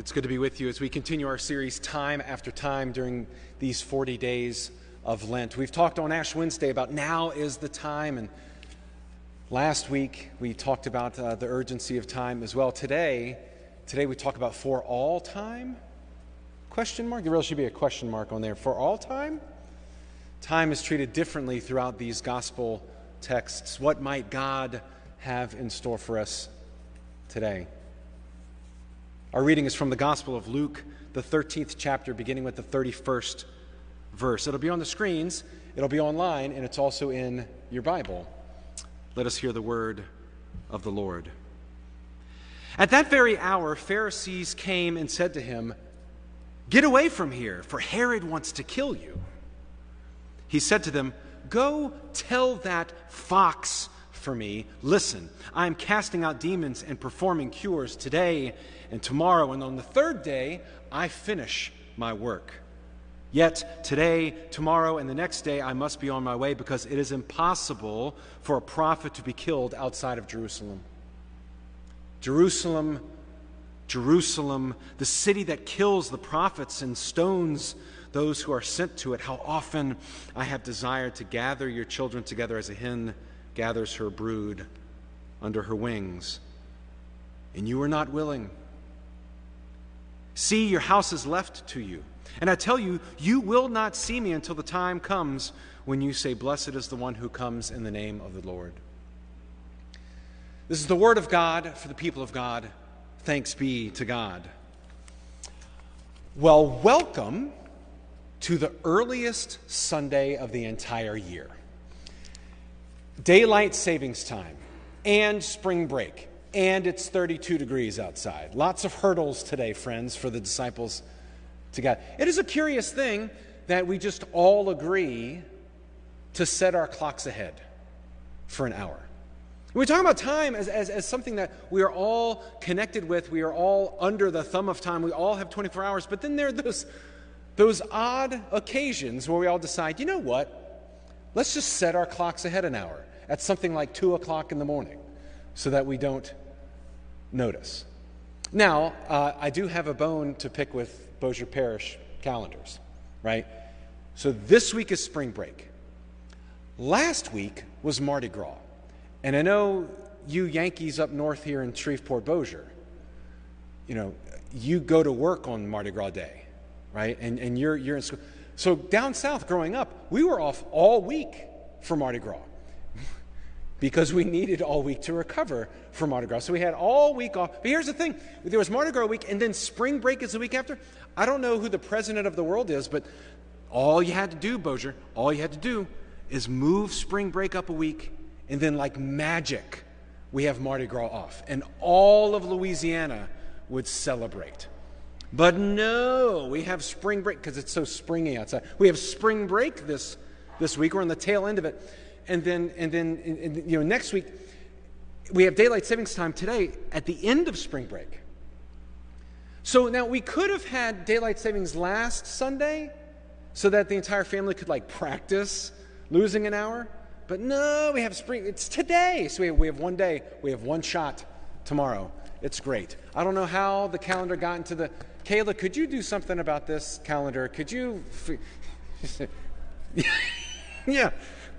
It's good to be with you as we continue our series time after time during these 40 days of Lent. We've talked on Ash Wednesday about now is the time, and last week we talked about uh, the urgency of time as well. Today, today we talk about for all time? Question mark? There really should be a question mark on there. For all time? Time is treated differently throughout these gospel texts. What might God have in store for us today? Our reading is from the Gospel of Luke, the 13th chapter, beginning with the 31st verse. It'll be on the screens, it'll be online, and it's also in your Bible. Let us hear the word of the Lord. At that very hour, Pharisees came and said to him, Get away from here, for Herod wants to kill you. He said to them, Go tell that fox for me, Listen, I am casting out demons and performing cures today and tomorrow, and on the third day, I finish my work. Yet today, tomorrow, and the next day, I must be on my way because it is impossible for a prophet to be killed outside of Jerusalem. Jerusalem, Jerusalem, the city that kills the prophets and stones those who are sent to it, how often I have desired to gather your children together as a hen gathers her brood under her wings, and you were not willing. See, your house is left to you. And I tell you, you will not see me until the time comes when you say, Blessed is the one who comes in the name of the Lord. This is the word of God for the people of God. Thanks be to God. Well, welcome to the earliest Sunday of the entire year. Daylight savings time and spring break and it's 32 degrees outside. Lots of hurdles today, friends, for the disciples to God. It is a curious thing that we just all agree to set our clocks ahead for an hour. We talk about time as, as, as something that we are all connected with. We are all under the thumb of time. We all have 24 hours. But then there are those, those odd occasions where we all decide, you know what? Let's just set our clocks ahead an hour at something like 2 o'clock in the morning so that we don't notice. Now, uh, I do have a bone to pick with Bossier Parish calendars, right? So this week is spring break. Last week was Mardi Gras. And I know you Yankees up north here in Shreveport, Bossier, you know, you go to work on Mardi Gras Day, right? And, and you're, you're in school. So down south growing up, we were off all week for Mardi Gras because we needed all week to recover from Mardi Gras. So we had all week off. But here's the thing there was Mardi Gras week, and then spring break is the week after. I don't know who the president of the world is, but all you had to do, Bossier, all you had to do is move spring break up a week, and then, like magic, we have Mardi Gras off. And all of Louisiana would celebrate. But no, we have spring break because it's so springy outside. We have spring break this, this week. We're on the tail end of it and then, and then you know, next week, we have daylight savings time today at the end of spring break. So now we could have had daylight savings last Sunday so that the entire family could like practice losing an hour. But no, we have spring. It's today. So we have, we have one day, we have one shot tomorrow. It's great. I don't know how the calendar got into the. Kayla, could you do something about this calendar? Could you. yeah.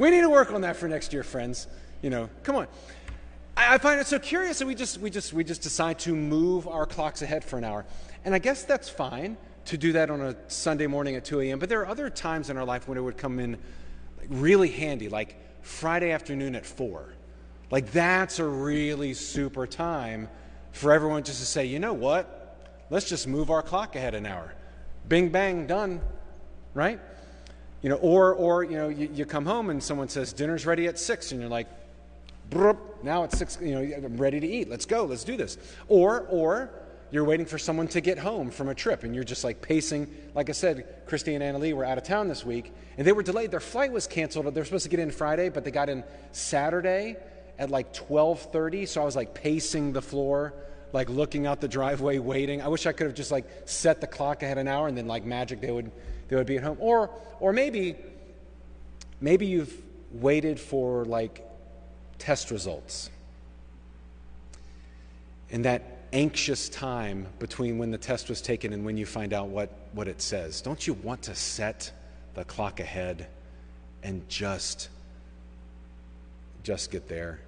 We need to work on that for next year, friends. You know, come on. I, I find it so curious that we just, we, just, we just decide to move our clocks ahead for an hour. And I guess that's fine to do that on a Sunday morning at 2 a.m., but there are other times in our life when it would come in really handy, like Friday afternoon at 4. Like, that's a really super time for everyone just to say, you know what? Let's just move our clock ahead an hour. Bing, bang, done, right? You know, or, or you know, you, you come home and someone says, dinner's ready at 6, and you're like, now it's 6, you know, I'm ready to eat. Let's go. Let's do this. Or, or you're waiting for someone to get home from a trip and you're just like pacing. Like I said, Christy and Anna Lee were out of town this week and they were delayed. Their flight was canceled. They were supposed to get in Friday, but they got in Saturday at like 12:30. So I was like pacing the floor, like looking out the driveway, waiting. I wish I could have just like set the clock ahead an hour and then like magic they would they would be at home. Or or maybe maybe you've waited for like test results. And that anxious time between when the test was taken and when you find out what, what it says. Don't you want to set the clock ahead and just just get there?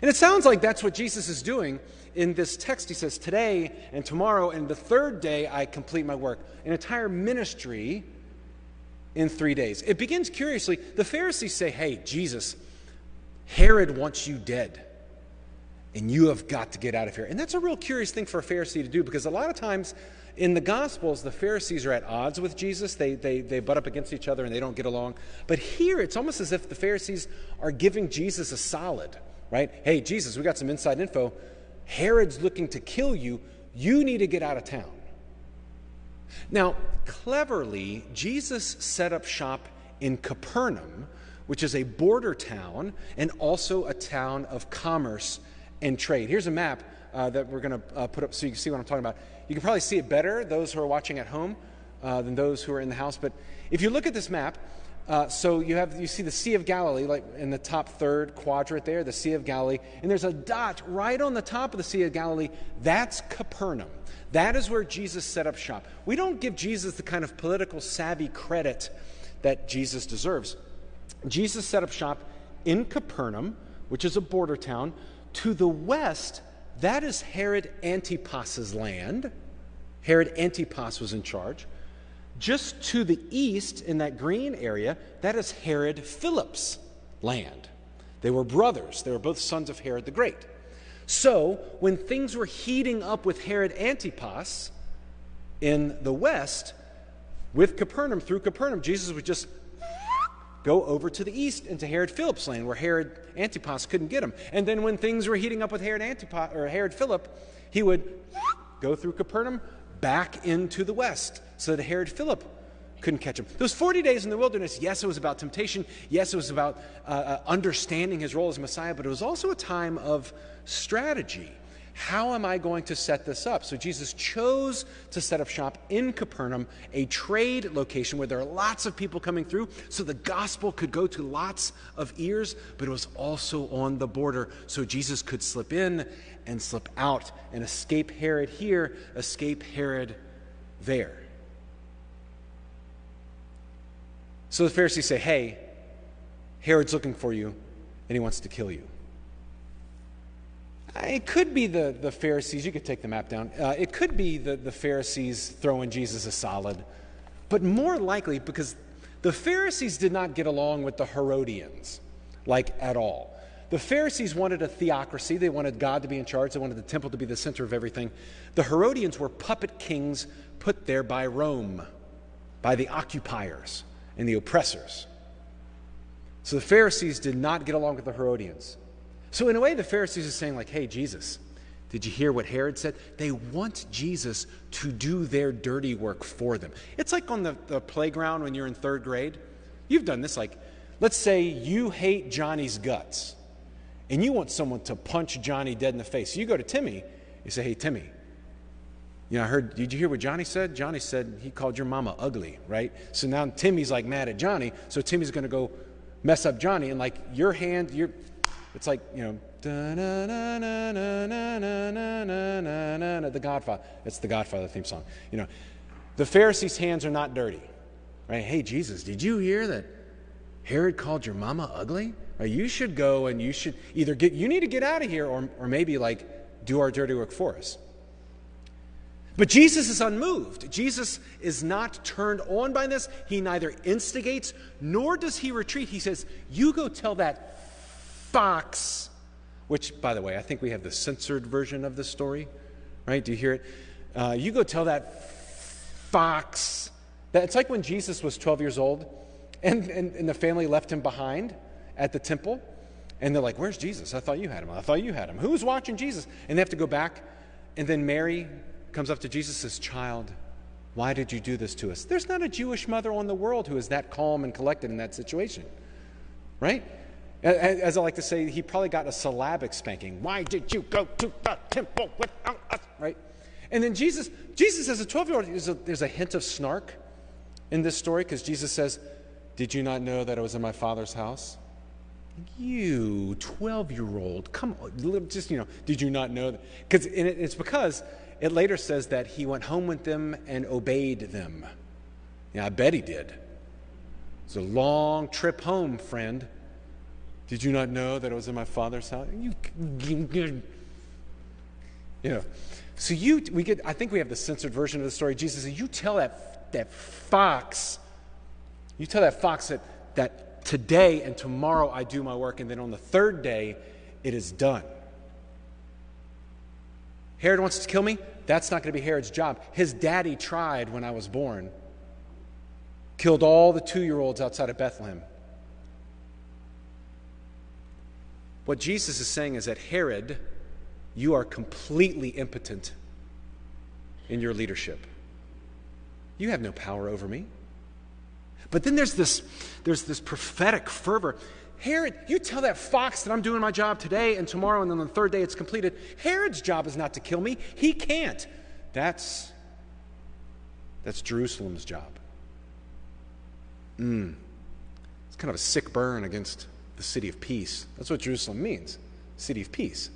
And it sounds like that's what Jesus is doing in this text. He says, Today and tomorrow and the third day I complete my work. An entire ministry in three days. It begins curiously. The Pharisees say, Hey, Jesus, Herod wants you dead and you have got to get out of here. And that's a real curious thing for a Pharisee to do because a lot of times in the Gospels, the Pharisees are at odds with Jesus. They, they, they butt up against each other and they don't get along. But here, it's almost as if the Pharisees are giving Jesus a solid, right? Hey, Jesus, we got some inside info. Herod's looking to kill you. You need to get out of town. Now, cleverly, Jesus set up shop in Capernaum, which is a border town and also a town of commerce and trade. Here's a map uh, that we're going to uh, put up so you can see what I'm talking about. You can probably see it better, those who are watching at home, uh, than those who are in the house. But if you look at this map, uh, so you have you see the Sea of Galilee, like in the top third quadrant there, the Sea of Galilee, and there's a dot right on the top of the Sea of Galilee. That's Capernaum. That is where Jesus set up shop. We don't give Jesus the kind of political savvy credit that Jesus deserves. Jesus set up shop in Capernaum, which is a border town, to the west, that is Herod Antipas's land. Herod Antipas was in charge. Just to the east, in that green area, that is Herod Philip's land. They were brothers, they were both sons of Herod the Great. So, when things were heating up with Herod Antipas in the west, with Capernaum, through Capernaum, Jesus would just go over to the east into Herod Philip's land, where Herod Antipas couldn't get him. And then when things were heating up with Herod Antipas or Herod Philip, he would go through Capernaum back into the west, so that Herod Philip couldn't catch him. Those 40 days in the wilderness, yes, it was about temptation. Yes, it was about uh, uh understanding his role as Messiah, but it was also a time of strategy. How am I going to set this up? So Jesus chose to set up shop in Capernaum, a trade location where there are lots of people coming through, so the gospel could go to lots of ears, but it was also on the border, so Jesus could slip in and slip out and escape Herod here, escape Herod there. So the Pharisees say, Hey, Herod's looking for you, and he wants to kill you. It could be the, the Pharisees. You could take the map down. Uh, it could be the, the Pharisees throwing Jesus a solid. But more likely, because the Pharisees did not get along with the Herodians, like at all. The Pharisees wanted a theocracy. They wanted God to be in charge. They wanted the temple to be the center of everything. The Herodians were puppet kings put there by Rome, by the occupiers and the oppressors. So the Pharisees did not get along with the Herodians. So, in a way, the Pharisees are saying, like, hey, Jesus, did you hear what Herod said? They want Jesus to do their dirty work for them. It's like on the, the playground when you're in third grade. You've done this. Like, let's say you hate Johnny's guts and you want someone to punch Johnny dead in the face. You go to Timmy, you say, hey, Timmy, you know, I heard, did you hear what Johnny said? Johnny said he called your mama ugly, right? So now Timmy's like mad at Johnny, so Timmy's going to go mess up Johnny, and like your hand, your it's like, you know, the Godfather. It's the Godfather theme song. You know, the Pharisees' hands are not dirty. Right? Hey, Jesus, did you hear that Herod called your mama ugly? Right, you should go and you should either get, you need to get out of here or, or maybe like do our dirty work for us. But Jesus is unmoved. Jesus is not turned on by this. He neither instigates nor does he retreat. He says, You go tell that fox, which, by the way, I think we have the censored version of the story, right? Do you hear it? Uh, you go tell that fox that it's like when Jesus was 12 years old and, and, and the family left him behind at the temple. And they're like, Where's Jesus? I thought you had him. I thought you had him. Who's watching Jesus? And they have to go back. And then Mary comes up to Jesus says, Child, why did you do this to us? There's not a Jewish mother on the world who is that calm and collected in that situation, right? As I like to say, he probably got a syllabic spanking. Why did you go to the temple without us? Right? And then Jesus, Jesus as a 12 year old, there's, there's a hint of snark in this story because Jesus says, Did you not know that I was in my father's house? You 12 year old, come on, just, you know, did you not know that? Because it's because it later says that he went home with them and obeyed them. Yeah, I bet he did. It's a long trip home, friend. Did you not know that it was in my father's house? You, you know. So you, we get. I think we have the censored version of the story. Jesus says, "You tell that that fox, you tell that fox that that today and tomorrow I do my work, and then on the third day it is done." Herod wants to kill me. That's not going to be Herod's job. His daddy tried when I was born. Killed all the two year olds outside of Bethlehem. What Jesus is saying is that Herod, you are completely impotent in your leadership. You have no power over me. But then there's this, there's this prophetic fervor. Herod, you tell that fox that I'm doing my job today and tomorrow, and then on the third day it's completed. Herod's job is not to kill me. He can't. That's, that's Jerusalem's job. Mm. It's kind of a sick burn against the city of peace. That's what Jerusalem means city of peace.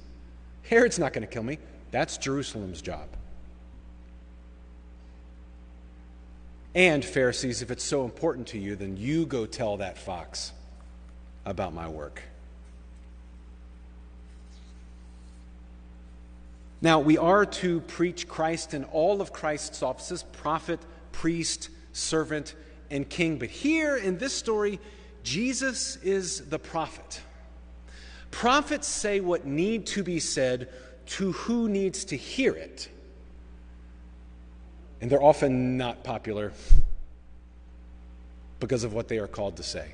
Herod's not going to kill me. That's Jerusalem's job. And, Pharisees, if it's so important to you, then you go tell that fox about my work. Now, we are to preach Christ in all of Christ's offices prophet, priest, servant, and king. But here in this story, Jesus is the prophet. Prophets say what need to be said to who needs to hear it. And they're often not popular because of what they are called to say.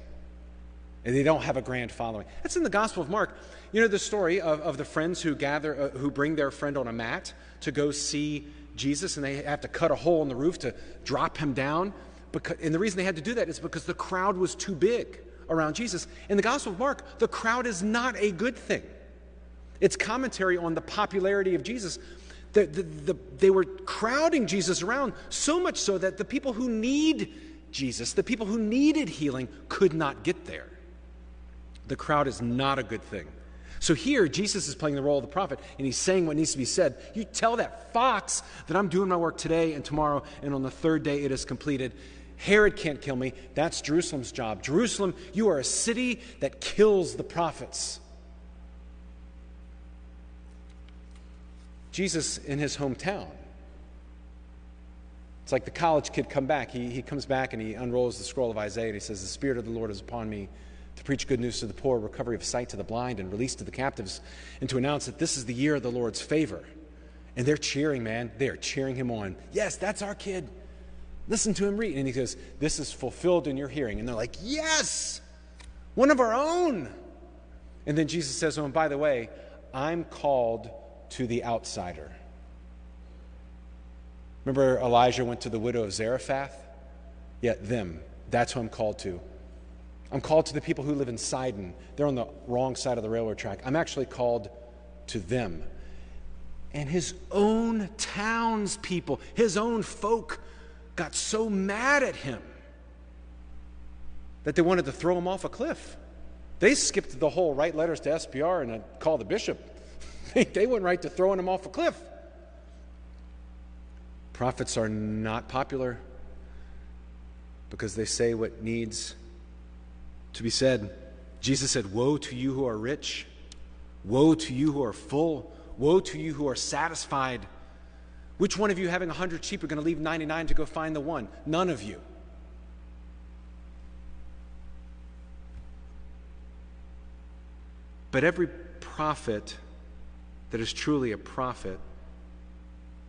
And they don't have a grand following. That's in the Gospel of Mark. You know the story of, of the friends who gather, uh, who bring their friend on a mat to go see Jesus, and they have to cut a hole in the roof to drop him down. Because, and the reason they had to do that is because the crowd was too big around Jesus. In the Gospel of Mark, the crowd is not a good thing. It's commentary on the popularity of Jesus. The, the, the, they were crowding Jesus around so much so that the people who need Jesus, the people who needed healing, could not get there. The crowd is not a good thing. So here, Jesus is playing the role of the prophet, and he's saying what needs to be said. You tell that fox that I'm doing my work today and tomorrow, and on the third day it is completed. Herod can't kill me. That's Jerusalem's job. Jerusalem, you are a city that kills the prophets. Jesus in his hometown. It's like the college kid come back. He, he comes back and he unrolls the scroll of Isaiah and he says, The Spirit of the Lord is upon me to preach good news to the poor, recovery of sight to the blind, and release to the captives, and to announce that this is the year of the Lord's favor. And they're cheering, man. They are cheering him on. Yes, that's our kid. Listen to him read. And he says, This is fulfilled in your hearing. And they're like, Yes, one of our own. And then Jesus says, Oh, and by the way, I'm called to the outsider. Remember Elijah went to the widow of Zarephath? Yeah, them. That's who I'm called to. I'm called to the people who live in Sidon. They're on the wrong side of the railroad track. I'm actually called to them. And his own townspeople, his own folk, got so mad at him that they wanted to throw him off a cliff. They skipped the whole write letters to SPR and call the bishop. they went right to throwing him off a cliff. Prophets are not popular because they say what needs to be said. Jesus said, Woe to you who are rich, woe to you who are full, woe to you who are satisfied. Which one of you, having a hundred sheep, are going to leave 99 to go find the one? None of you. But every prophet that is truly a prophet,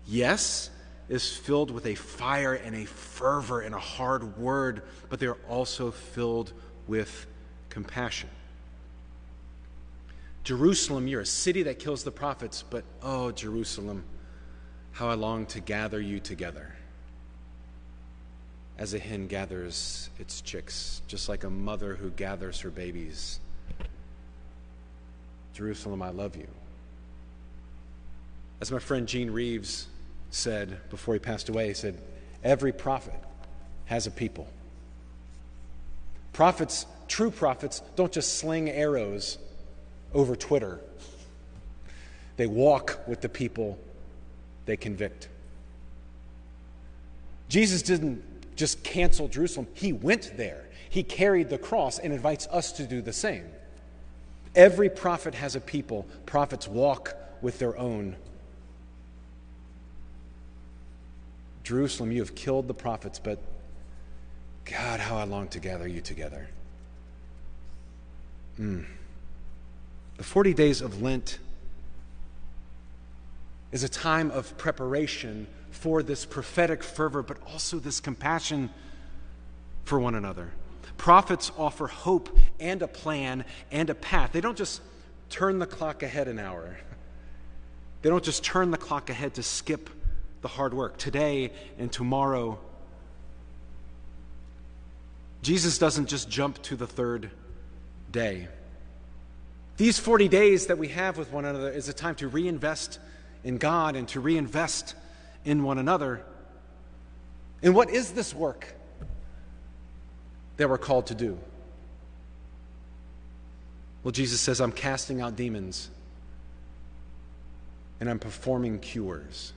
yes, is filled with a fire and a fervor and a hard word, but they're also filled with compassion. Jerusalem, you're a city that kills the prophets, but oh, Jerusalem, how I long to gather you together as a hen gathers its chicks, just like a mother who gathers her babies. Jerusalem, I love you. As my friend Gene Reeves said before he passed away, he said, Every prophet has a people. Prophets, true prophets, don't just sling arrows over Twitter, they walk with the people they convict. Jesus didn't just cancel Jerusalem, he went there. He carried the cross and invites us to do the same. Every prophet has a people, prophets walk with their own. Jerusalem, you have killed the prophets, but God, how I long to gather you together. Mm. The 40 days of Lent is a time of preparation for this prophetic fervor, but also this compassion for one another. Prophets offer hope and a plan and a path. They don't just turn the clock ahead an hour, they don't just turn the clock ahead to skip the hard work today and tomorrow. Jesus doesn't just jump to the third day. These 40 days that we have with one another is a time to reinvest in God and to reinvest in one another. And what is this work that we're called to do? Well, Jesus says, I'm casting out demons and I'm performing cures.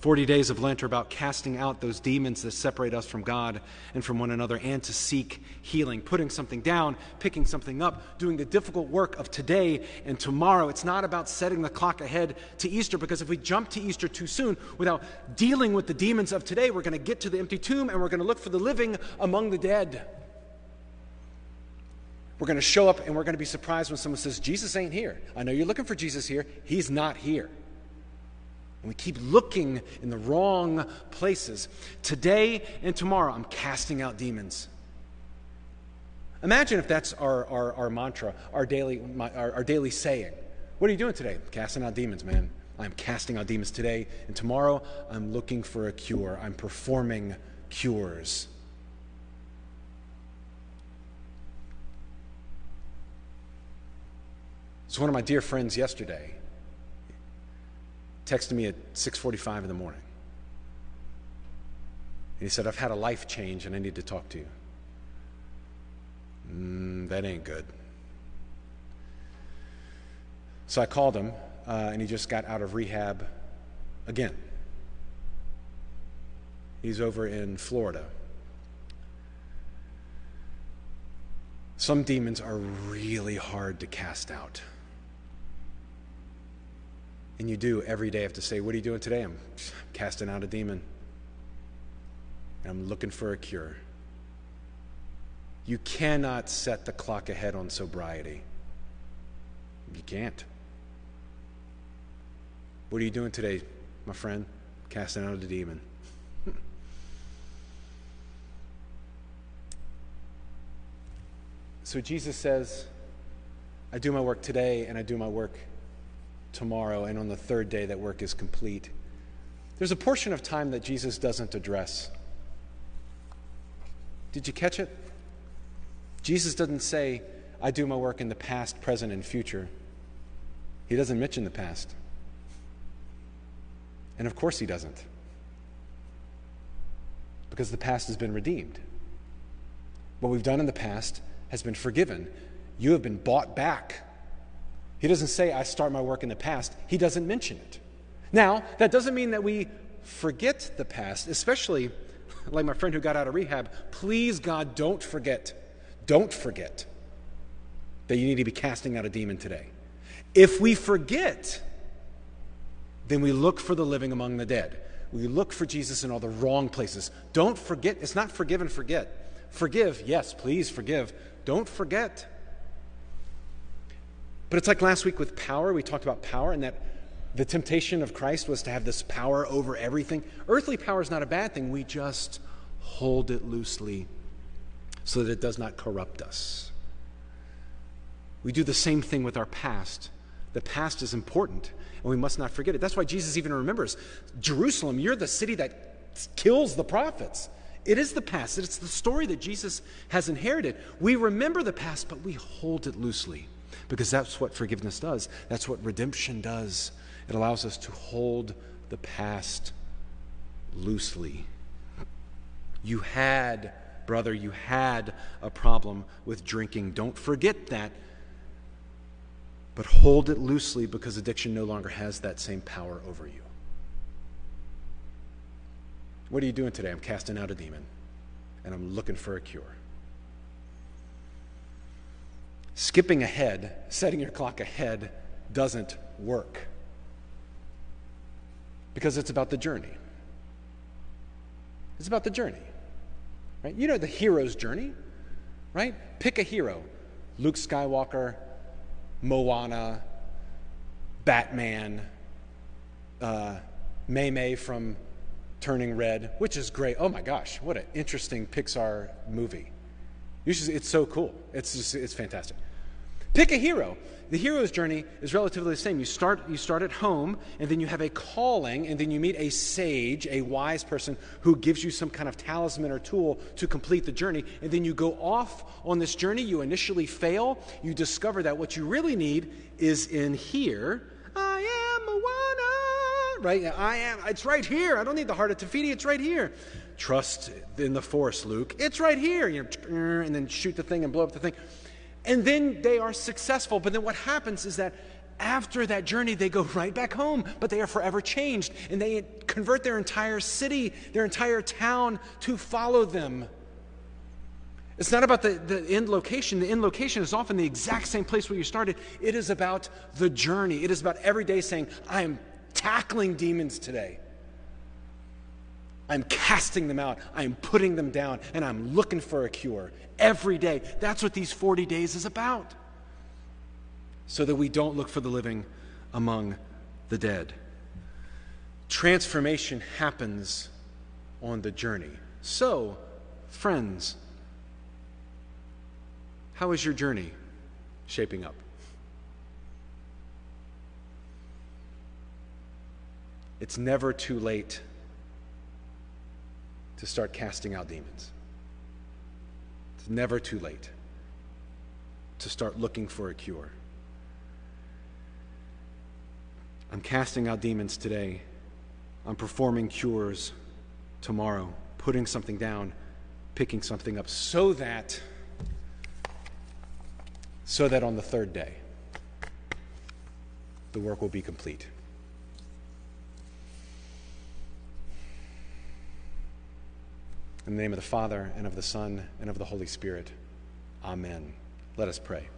40 days of Lent are about casting out those demons that separate us from God and from one another and to seek healing, putting something down, picking something up, doing the difficult work of today and tomorrow. It's not about setting the clock ahead to Easter because if we jump to Easter too soon without dealing with the demons of today, we're going to get to the empty tomb and we're going to look for the living among the dead. We're going to show up and we're going to be surprised when someone says, Jesus ain't here. I know you're looking for Jesus here. He's not here. And we keep looking in the wrong places. Today and tomorrow, I'm casting out demons. Imagine if that's our, our, our mantra, our daily, our, our daily saying. What are you doing today? Casting out demons, man. I'm casting out demons today. And tomorrow, I'm looking for a cure. I'm performing cures. So, one of my dear friends yesterday, texted me at 6:45 in the morning. And he said, "I've had a life change and I need to talk to you." Mm, that ain't good. So I called him, uh, and he just got out of rehab again. He's over in Florida. Some demons are really hard to cast out. And you do every day have to say, What are you doing today? I'm casting out a demon. I'm looking for a cure. You cannot set the clock ahead on sobriety. You can't. What are you doing today, my friend? Casting out a demon. so Jesus says, I do my work today and I do my work tomorrow, and on the third day, that work is complete. There's a portion of time that Jesus doesn't address. Did you catch it? Jesus doesn't say, I do my work in the past, present, and future. He doesn't mention the past. And of course, he doesn't. Because the past has been redeemed. What we've done in the past has been forgiven. You have been bought back he doesn't say, I start my work in the past. He doesn't mention it. Now, that doesn't mean that we forget the past, especially like my friend who got out of rehab. Please, God, don't forget. Don't forget that you need to be casting out a demon today. If we forget, then we look for the living among the dead. We look for Jesus in all the wrong places. Don't forget. It's not forgive and forget. Forgive, yes, please forgive. Don't forget. But it's like last week with power. We talked about power and that the temptation of Christ was to have this power over everything. Earthly power is not a bad thing. We just hold it loosely so that it does not corrupt us. We do the same thing with our past. The past is important, and we must not forget it. That's why Jesus even remembers Jerusalem, you're the city that kills the prophets. It is the past, it's the story that Jesus has inherited. We remember the past, but we hold it loosely because that's what forgiveness does. That's what redemption does. It allows us to hold the past loosely. You had, brother, you had a problem with drinking. Don't forget that. But hold it loosely because addiction no longer has that same power over you. What are you doing today? I'm casting out a demon and I'm looking for a cure. Skipping ahead, setting your clock ahead, doesn't work because it's about the journey. It's about the journey. Right? You know the hero's journey, right? Pick a hero. Luke Skywalker, Moana, Batman, uh, Mei Mei from Turning Red, which is great. Oh my gosh, what an interesting Pixar movie. Should, it's so cool. It's just, it's fantastic. Pick a hero. The hero's journey is relatively the same. You start, you start at home, and then you have a calling, and then you meet a sage, a wise person who gives you some kind of talisman or tool to complete the journey. And then you go off on this journey. You initially fail. You discover that what you really need is in here. I am Moana, right? I am. It's right here. I don't need the heart of Te Fiti. It's right here. Trust in the force, Luke. It's right here. You know, and then shoot the thing and blow up the thing. And then they are successful. But then what happens is that after that journey, they go right back home, but they are forever changed. And they convert their entire city, their entire town to follow them. It's not about the, the end location. The end location is often the exact same place where you started. It is about the journey. It is about every day saying, I am tackling demons today. I'm casting them out. I'm putting them down, and I'm looking for a cure every day. That's what these 40 days is about. So that we don't look for the living among the dead. Transformation happens on the journey. So, friends, how is your journey shaping up? It's never too late to start casting out demons. It's never too late to start looking for a cure. I'm casting out demons today. I'm performing cures tomorrow, putting something down, picking something up, so that so that on the third day the work will be complete. In the name of the Father, and of the Son, and of the Holy Spirit. Amen. Let us pray.